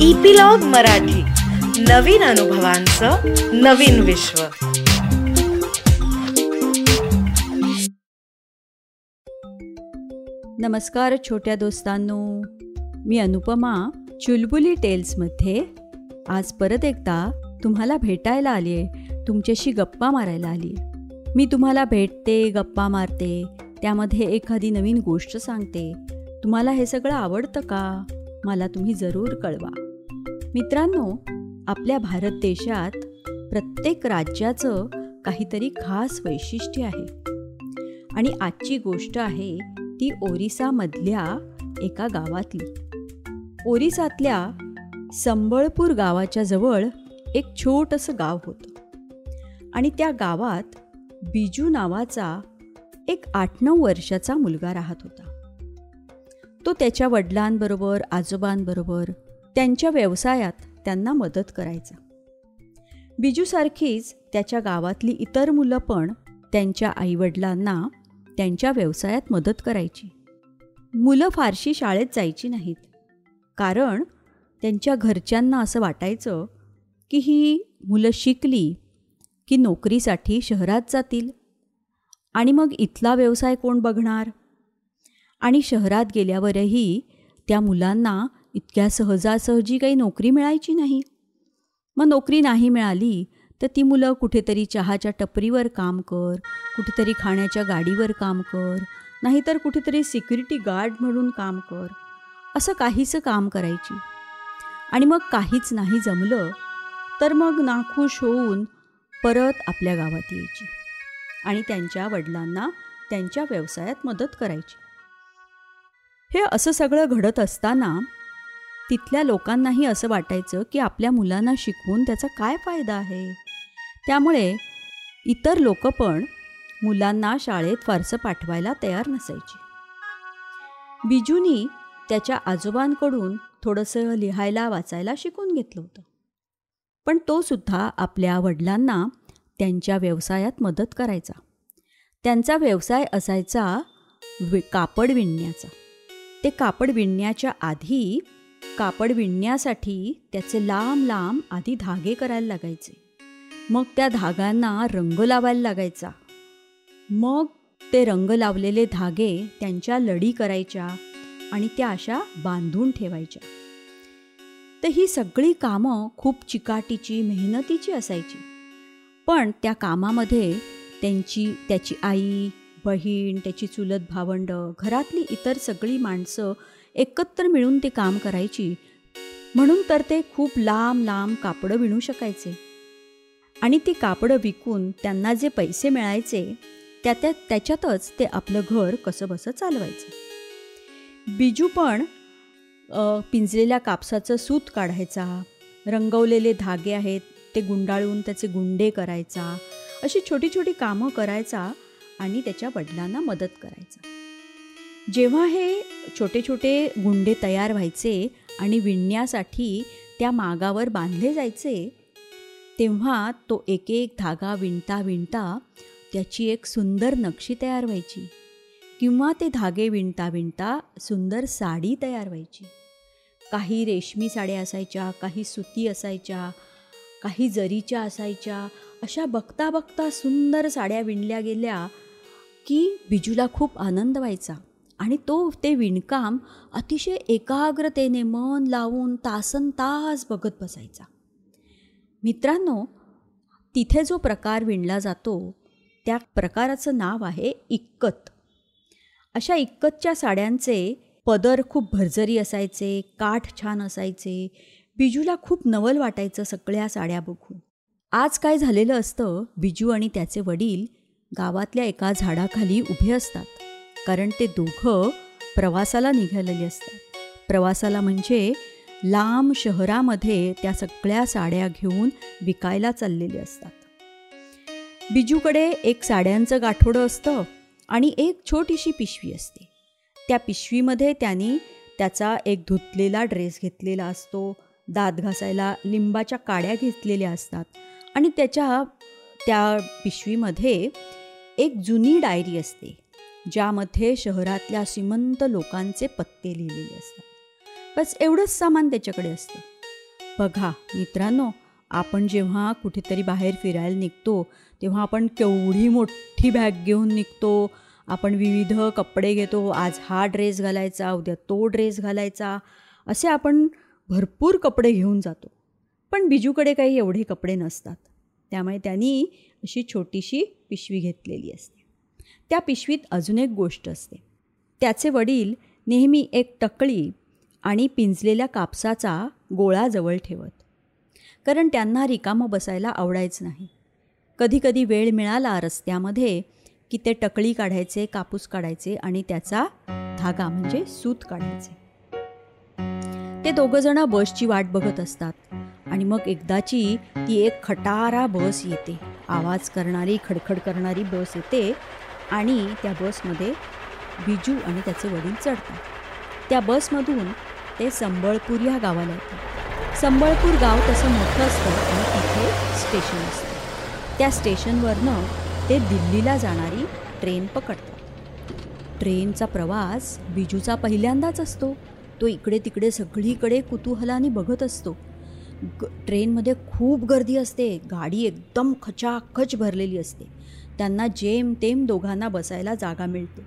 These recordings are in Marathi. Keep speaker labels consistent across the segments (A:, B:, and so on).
A: इपिलॉग मराठी. नवीन अनुभवांचं नवीन विश्व.
B: नमस्कार छोट्या दोस्तांनो. मी अनुपमा चुलबुली टेल्समध्ये आज परत एकदा तुम्हाला भेटायला आली आहे तुमच्याशी गप्पा मारायला आली आहे मी तुम्हाला भेटते गप्पा मारते त्यामध्ये एखादी नवीन गोष्ट सांगते. तुम्हाला हे सगळं आवडतं का? मला तुम्ही जरूर कळवा. मित्रांनो आपल्या भारत देशात प्रत्येक राज्याचं काहीतरी खास वैशिष्ट्य आहे. आणि आजची गोष्ट आहे ती ओरिसामधल्या एका गावातली. ओरिसातल्या संबळपूर गावाच्या जवळ एक छोटंसं गाव होतं. आणि त्या गावात बिजू नावाचा एक आठ नऊ वर्षाचा मुलगा राहत होता. तो त्याच्या वडिलांबरोबर आजोबांबरोबर त्यांच्या व्यवसायात त्यांना मदत करायचा. बिजूसारखीच त्याच्या गावातली इतर मुलं पण त्यांच्या आईवडिलांना त्यांच्या व्यवसायात मदत करायची. मुलं फारशी शाळेत जायची नाहीत. कारण त्यांच्या घरच्यांना असं वाटायचं की ही मुलं शिकली की नोकरीसाठी शहरात जातील. आणि मग इथला व्यवसाय कोण बघणार? आणि शहरात गेल्यावरही त्या मुलांना इतक्या सहजासहजी काही नोकरी मिळायची नाही. मग नोकरी नाही मिळाली तर ती मुलं कुठेतरी चहाच्या टपरीवर काम कर कुठेतरी खाण्याच्या गाडीवर काम कर नाहीतर कुठेतरी सिक्युरिटी गार्ड म्हणून काम कर असं काहीचं काम करायची. आणि मग काहीच नाही जमलं तर मग नाखुश होऊन परत आपल्या गावात यायची आणि त्यांच्या वडिलांना त्यांच्या व्यवसायात मदत करायची. हे असं सगळं घडत असताना तिथल्या लोकांनाही असं वाटायचं की आपल्या मुलांना शिकवून त्याचा काय फायदा आहे? त्यामुळे इतर लोक पण मुलांना शाळेत फारसं पाठवायला तयार नसायची. बिजूनी त्याच्या आजोबांकडून थोडंसं लिहायला वाचायला शिकून घेतलं होतं. पण तो सुद्धा आपल्या वडिलांना त्यांच्या व्यवसायात मदत करायचा. त्यांचा व्यवसाय असायचा वि कापड विणण्याचा. ते कापड विणण्याच्या आधी कापड विणण्यासाठी त्याचे लांब लांब आधी धागे करायला लागायचे. मग त्या धाग्यांना रंग लावायला लागायचा. मग ते रंग लावलेले धागे त्यांच्या लढी करायच्या आणि त्या अशा बांधून ठेवायच्या. तर ही सगळी कामं खूप चिकाटीची मेहनतीची असायची. पण त्या कामामध्ये त्यांची त्याची आई बहीण त्याची चुलत भावंड घरातली इतर सगळी माणसं एकत्र मिळून ते काम करायची. म्हणून तर ते खूप लांब लांब कापडं विणू शकायचे. आणि ती कापडं विकून त्यांना जे पैसे मिळायचे त्या त्या त्याच्यातच ते आपलं घर कसं बसं चालवायचं. बिजू पण पिंजलेल्या कापसाचं सूत काढायचा. रंगवलेले धागे आहेत ते गुंडाळून त्याचे गुंडे करायचा. अशी छोटी छोटी कामं करायचा. आणि त्याच्या वडिलांना मदत करायचा. जेव्हा हे छोटे छोटे गुंडे तयार व्हायचे आणि विणण्यासाठी त्या मागावर बांधले जायचे तेव्हा तो एक एक धागा विणता विणता त्याची एक सुंदर नक्षी तयार व्हायची किंवा ते धागे विणता विणता सुंदर साडी तयार व्हायची. काही रेशमी साड्या असायच्या काही सुती असायच्या काही जरीच्या असायच्या अशा बघता बघता सुंदर साड्या विणल्या गेल्या की बिजूला खूप आनंद व्हायचा. आणि तो ते विणकाम अतिशय एकाग्रतेने मन लावून तासन तास बघत बसायचा. मित्रांनो तिथे जो प्रकार विणला जातो त्या प्रकाराचं नाव आहे इक्कत. अशा इक्कतच्या साड्यांचे पदर खूप भरझरी असायचे काठ छान असायचे बिजूला खूप नवल वाटायचं सगळ्या साड्या बघून. आज काय झालेलं असतं बिजू आणि त्याचे वडील गावातल्या एका झाडाखाली उभे असतात. कारण ते दोघं प्रवासाला निघालेले असतात. प्रवासाला म्हणजे लांब शहरामध्ये त्या सगळ्या साड्या घेऊन विकायला चाललेले असतात. बिजूकडे एक साड्यांचं गाठोडं असतं आणि एक छोटीशी पिशवी असते. त्या पिशवीमध्ये त्यांनी त्याचा एक धुतलेला ड्रेस घेतलेला असतो दात घासायला लिंबाच्या काड्या घेतलेल्या असतात आणि त्याच्या त्या पिशवीमध्ये एक जुनी डायरी असते ज्यामध्ये शहरातल्या श्रीमंत लोकांचे पत्ते लिहिलेले असतात. बस एवढंच सामान त्याच्याकडे असतं. बघा मित्रांनो आपण जेव्हा कुठेतरी बाहेर फिरायला निघतो तेव्हा आपण केवढी मोठी बॅग घेऊन निघतो. आपण विविध कपडे घेतो. आज हा ड्रेस घालायचा उद्या तो ड्रेस घालायचा. असे आपण भरपूर कपडे घेऊन जातो. पण बिजूकडे काही एवढे कपडे नसतात. त्यामुळे त्यांनी अशी छोटीशी पिशवी घेतलेली असते. त्या पिशवीत अजून एक गोष्ट असते. त्याचे वडील नेहमी एक टकळी आणि पिंजलेल्या कापसाचा गोळा जवळ ठेवत. कारण त्यांना रिकामं बसायला आवडायचं नाही. कधीकधी वेळ मिळाला रस्त्यामध्ये की ते टकळी काढायचे कापूस काढायचे आणि त्याचा धागा म्हणजे सूत काढायचे. ते दोघंजणं बसची वाट बघत असतात आणि मग एकदाची ती एक खटारा बस येते. आवाज करणारी खडखड करणारी बस येते आणि त्या बसमध्ये बिजू आणि त्याचे वडील चढतात. त्या बसमधून ते संबळपूर या गावाला येतात. संबळपूर गाव तसं मोठं असतं आणि तिथे स्टेशन असतं. त्या स्टेशनवरनं ते दिल्लीला जाणारी ट्रेन पकडतात. ट्रेनचा प्रवास बिजूचा पहिल्यांदाच असतो. तो इकडे तिकडे सगळीकडे कुतूहलाने बघत असतो. ग ट्रेनमध्ये खूप गर्दी असते. गाडी एकदम खचाखच भरलेली असते. त्यांना जेम तेम दोघांना बसायला जागा मिळते.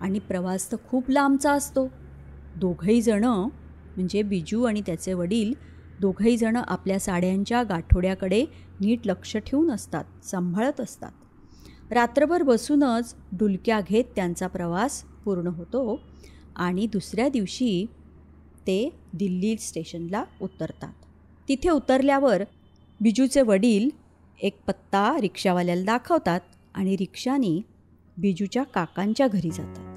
B: आणि प्रवास तर खूप लांबचा असतो. दोघंही जणं म्हणजे बिजू आणि त्याचे वडील दोघंही जणं आपल्या साड्यांच्या गाठोड्याकडे नीट लक्ष ठेवून असतात सांभाळत असतात. रात्रभर बसूनच डुलक्या घेत त्यांचा प्रवास पूर्ण होतो आणि दुसऱ्या दिवशी ते दिल्ली स्टेशनला उतरतात. तिथे उतरल्यावर बिजूचे वडील एक पत्ता रिक्षावाल्याला दाखवतात आणि रिक्षाने बिजूच्या काकांच्या घरी जातात.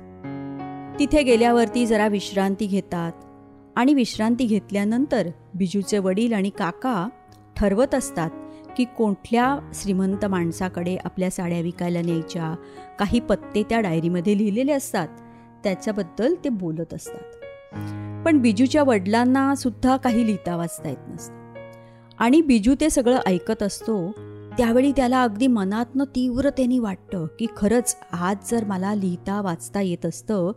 B: तिथे गेल्यावरती जरा विश्रांती घेतात आणि विश्रांती घेतल्यानंतर बिजूचे वडील आणि काका ठरवत असतात की कोणत्या श्रीमंत माणसाकडे आपल्या साड्या विकायला न्यायच्या काही पत्ते त्या डायरीमध्ये लिहिलेले असतात त्याच्याबद्दल ते बोलत असतात. पण बिजूच्या वडिलांना सुद्धा काही लिहिता वाचता येत नसतं. आणि बिजू ते सगळं ऐकत असतो त्यावेळी त्याला अगदी मनातनं तीव्रतेने वाटतं की खरंच आज जर मला लिहिता वाचता येत असतं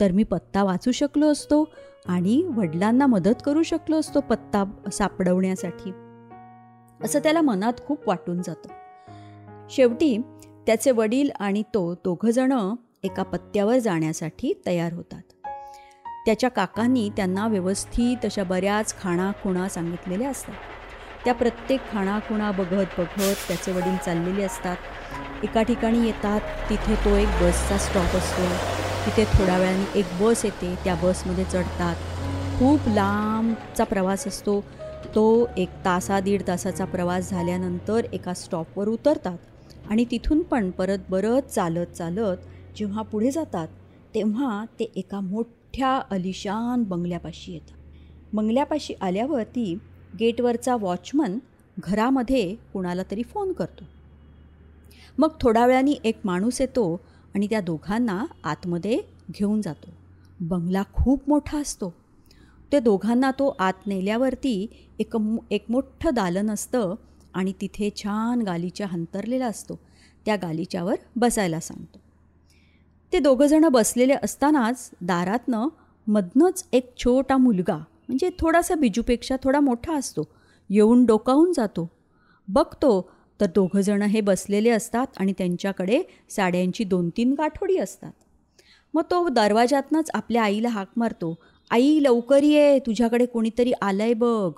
B: तर मी पत्ता वाचू शकलो असतो आणि वडिलांना मदत करू शकलो असतो पत्ता सापडवण्यासाठी. असं त्याला मनात खूप वाटून जातं. शेवटी त्याचे वडील आणि तो दोघंजणं एका पत्त्यावर जाण्यासाठी तयार होतात. त्याच्या काकांनी त्यांना व्यवस्थित अशा बऱ्याच खाणा खुणा सांगितलेल्या असतात. त्या प्रत्येक खाणाखुणा बघत बघत त्याचे वडील चाललेले असतात. एका ठिकाणी येतात तिथे तो एक बसचा स्टॉप असतो. तिथे थोड्या वेळाने एक बस येते त्या बसमध्ये चढतात. खूप लांबचा प्रवास असतो. तो एक तासा दीड तासाचा प्रवास झाल्यानंतर एका स्टॉपवर उतरतात. आणि तिथून पण परत बरंच चालत चालत जेव्हा पुढे जातात तेव्हा ते एका मोठ्या अलिशान बंगल्यापाशी येतात. बंगल्यापाशी आल्यावरती गेटवरचा वॉचमन घरामध्ये कुणाला तरी फोन करतो. मग थोड्या वेळाने एक माणूस येतो आणि त्या दोघांना आतमध्ये घेऊन जातो. बंगला खूप मोठा असतो. ते दोघांना तो आत नेल्यावरती एक एक मोठं दालन असतं आणि तिथे छान गालीच्या हंतरलेला असतो. त्या गालीच्यावर बसायला सांगतो. ते दोघंजणं बसलेले असतानाच दारातनं मधनंच एक छोटा मुलगा म्हणजे थोडासा बिजूपेक्षा थोडा मोठा असतो. येऊन डोकावून जातो. बघतो तर दोघंजणं हे बसलेले असतात आणि त्यांच्याकडे साड्यांची दोन तीन गाठोडी असतात. मग तो दरवाजातनंच आपल्या आईला हाक मारतो. आई लवकर ये तुझ्याकडे कोणीतरी आलंय बघ.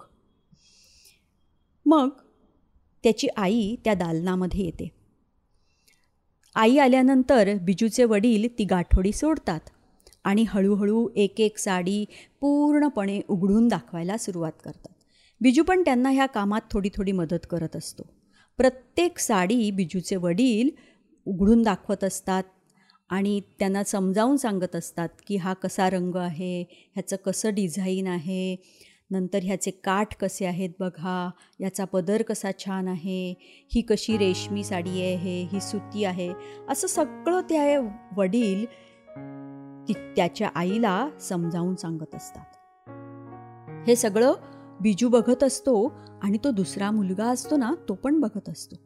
B: मग त्याची आई त्या दालनामध्ये येते. आई आल्यानंतर बिजूचे वडील ती गाठोडी सोडतात. आणि हळूहळू एक एक साडी पूर्णपणे उघडून दाखवायला सुरुवात करतात. बिजू पण त्यांना ह्या कामात थोडी थोडी मदत करत असतो. प्रत्येक साडी बिजूचे वडील उघडून दाखवत असतात आणि त्यांना समजावून सांगत असतात की हा कसा रंग आहे ह्याचं कसं डिझाईन आहे नंतर ह्याचे काठ कसे आहेत बघा याचा पदर कसा छान आहे ही कशी रेशमी साडी आहे ही सुती आहे. असं सगळं त्या वडील की त्याच्या आईला समजावून सांगत असतात. हे सगळं बिजू बघत असतो आणि तो दुसरा मुलगा असतो ना तो पण बघत असतो.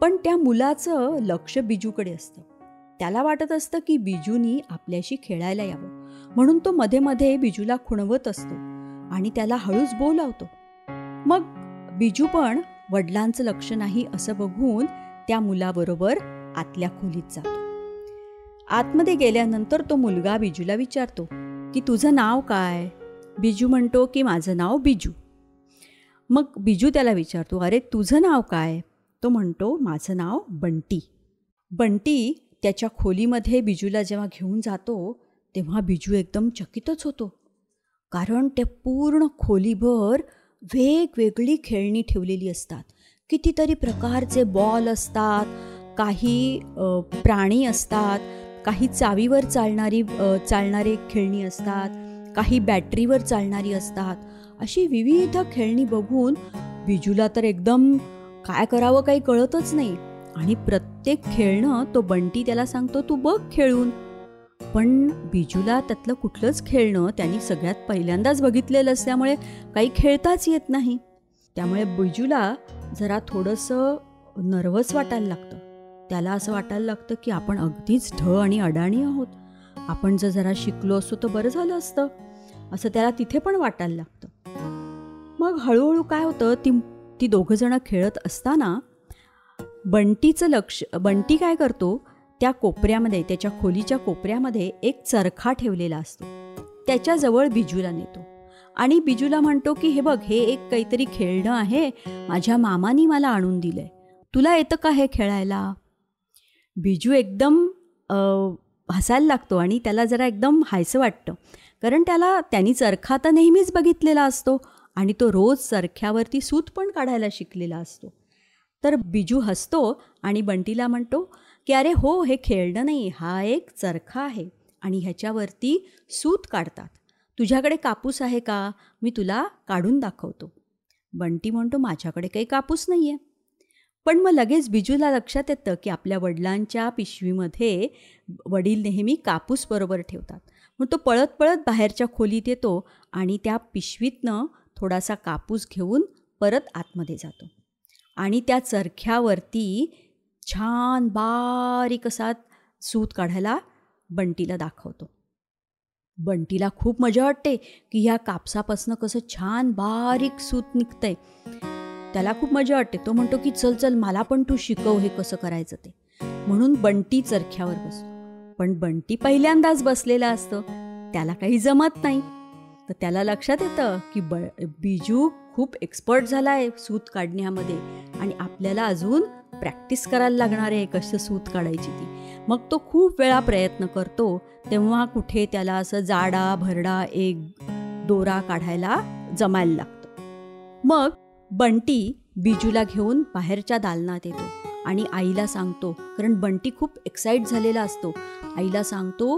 B: पण त्या मुलाचं लक्ष बिजूकडे असतं. त्याला वाटत असतं की बिजूनी आपल्याशी खेळायला यावं. म्हणून तो मध्ये मध्ये बिजूला खुणवत असतो आणि त्याला हळूच बोलावतो. मग बिजू पण वडिलांचं लक्ष नाही असं बघून त्या मुलाबरोबर आतल्या खोलीत जातो. आतमध्ये गेल्यानंतर तो मुलगा बिजूला विचारतो की तुझं नाव काय? बिजू म्हणतो की माझं नाव बिजू. मग बिजू त्याला विचारतो अरे तुझं नाव काय? तो म्हणतो माझं नाव बंटी. बंटी त्याच्या खोलीमध्ये बिजूला जेव्हा घेऊन जातो तेव्हा बिजू एकदम चकितच होतो. कारण ते पूर्ण खोलीभर वेगवेगळी खेळणी ठेवलेली असतात. कितीतरी प्रकारचे बॉल असतात काही प्राणी असतात काही चावीवर चालणारी चालणारे खेळणी असतात काही बॅटरीवर चालणारी असतात. अशी विविध खेळणी बघून बिजूला तर एकदम काय करावं काही कळतच नाही. आणि प्रत्येक खेळणं तो बंटी त्याला सांगतो तू बघ खेळून. पण बिजूला त्यातलं कुठलंच खेळणं त्यांनी सगळ्यात पहिल्यांदाच बघितलेलं असल्यामुळे काही खेळताच येत नाही. त्यामुळे बिजूला जरा थोडंसं नर्वस वाटायला लागतं. त्याला असं वाटायला लागतं की आपण अगदीच ढ आणि अडाणी आहोत. आपण जर जरा शिकलो असतो तर बरं झालं असतं. असं त्याला तिथे पण वाटायला लागतं. मग हळूहळू काय होतं ती ती दोघंजणं खेळत असताना बंटीचं लक्ष बंटी काय करतो त्या कोपऱ्यामध्ये त्याच्या खोलीच्या कोपऱ्यामध्ये एक चरखा ठेवलेला असतो. त्याच्याजवळ बिजूला नेतो. आणि बिजूला म्हणतो की हे बघ हे एक काहीतरी खेळणं आहे. माझ्या मामानी मला आणून दिलं आहे तुला येतं का हे खेळायला? बिजू एकदम हसायला लागतो आणि त्याला जरा एकदम हायसं वाटतं. कारण त्याला त्यांनी चरखा तर नेहमीच बघितलेला असतो आणि तो रोज चरख्यावरती सूत पण काढायला शिकलेला असतो. तर बिजू हसतो आणि बंटीला म्हणतो की अरे हो हे खेळणं नाही हा एक चरखा आहे आणि ह्याच्यावरती सूत काढतात. तुझ्याकडे कापूस आहे का? मी तुला काढून दाखवतो. बंटी म्हणतो माझ्याकडे काही कापूस नाही आहे पण मग लगेच बिजूला लक्षात येतं की आपल्या वडिलांच्या पिशवीमध्ये वडील नेहमी कापूस बरोबर ठेवतात. मग तो पळत पळत बाहेरच्या खोलीत येतो आणि त्या पिशवीतनं थोडासा कापूस घेऊन परत आतमध्ये जातो. आणि त्या चरख्यावरती छान बारीक असा सूत काढायला बंटीला दाखवतो. बंटीला खूप मजा वाटते की ह्या कापसापासनं कसं छान बारीक सूत निघतंय. त्याला खूप मजा वाटते. तो म्हणतो की चल चल मला पण तू शिकव हे कसं करायचं ते. म्हणून बंटी चरख्यावर बसतो. पण बंटी पहिल्यांदाच बसलेला असतं. त्याला काही जमत नाही. तर त्याला लक्षात येतं की ब बिजू खूप एक्सपर्ट झाला आहे सूत काढण्यामध्ये आणि आपल्याला अजून प्रॅक्टिस करायला लागणार आहे कसं सूत काढायची ती. मग तो खूप वेळा प्रयत्न करतो. तेव्हा कुठे त्याला असं जाडा भरडा एक दोरा काढायला जमायला लागतं. मग बंटी बिजूला घेऊन बाहेरच्या दालनात येतो आणि आईला सांगतो कारण बंटी खूप एक्साईट झालेला असतो. आईला सांगतो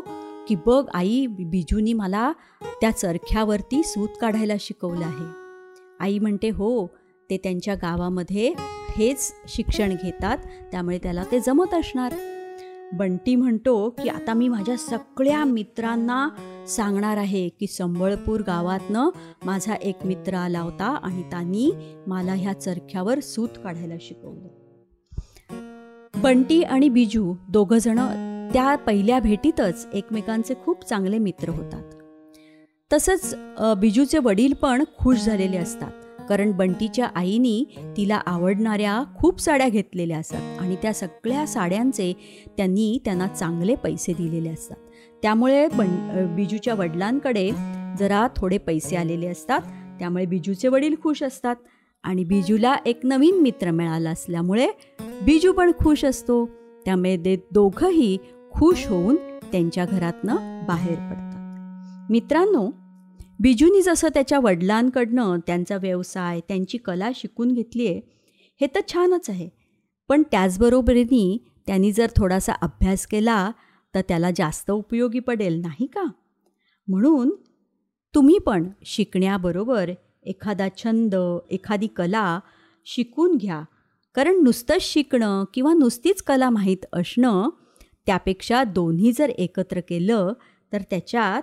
B: की बघ आई बिजूनी मला त्या चरख्यावरती सूत काढायला शिकवलं आहे. आई म्हणते हो ते त्यांच्या गावामध्ये हेच शिक्षण घेतात त्यामुळे त्याला ते जमत असणार. बंटी म्हणतो की आता मी माझ्या सगळ्या मित्रांना सांगणार आहे की संबळपूर गावातनं माझा एक मित्र आला होता आणि त्यांनी मला ह्या चरख्यावर सूत काढायला शिकवलं. बंटी आणि बिजू जण त्या पहिल्या भेटीतच एकमेकांचे खूप चांगले मित्र होतात. तसंच बिजूचे वडील पण खुश झालेले असतात. कारण बंटीच्या आईनी तिला आवडणाऱ्या खूप साड्या घेतलेल्या असतात आणि त्या सगळ्या साड्यांचे त्यांनी त्यांना चांगले पैसे दिलेले असतात. त्यामुळे बं बिजूच्या वडिलांकडे जरा थोडे पैसे आलेले असतात. त्यामुळे बिजूचे वडील खुश असतात आणि बिजूला एक नवीन मित्र मिळाला असल्यामुळे बिजू पण खुश असतो. त्यामुळे ते दोघंही खुश होऊन त्यांच्या घरातनं बाहेर पडतात. मित्रांनो बिजूनी जसं त्याच्या वडिलांकडनं त्यांचा व्यवसाय त्यांची कला शिकून घेतली आहे हे तर छानच आहे. पण त्याचबरोबरीने त्यांनी जर थोडासा अभ्यास केला तर त्याला जास्त उपयोगी पडेल नाही का? म्हणून तुम्ही पण शिकण्याबरोबर एखादा छंद एखादी कला शिकून घ्या. कारण नुसतंच शिकणं किंवा नुसतीच कला माहीत असणं त्यापेक्षा दोन्ही जर एकत्र केलं तर त्याच्यात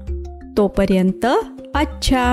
B: तोपर्यंत अच्छा!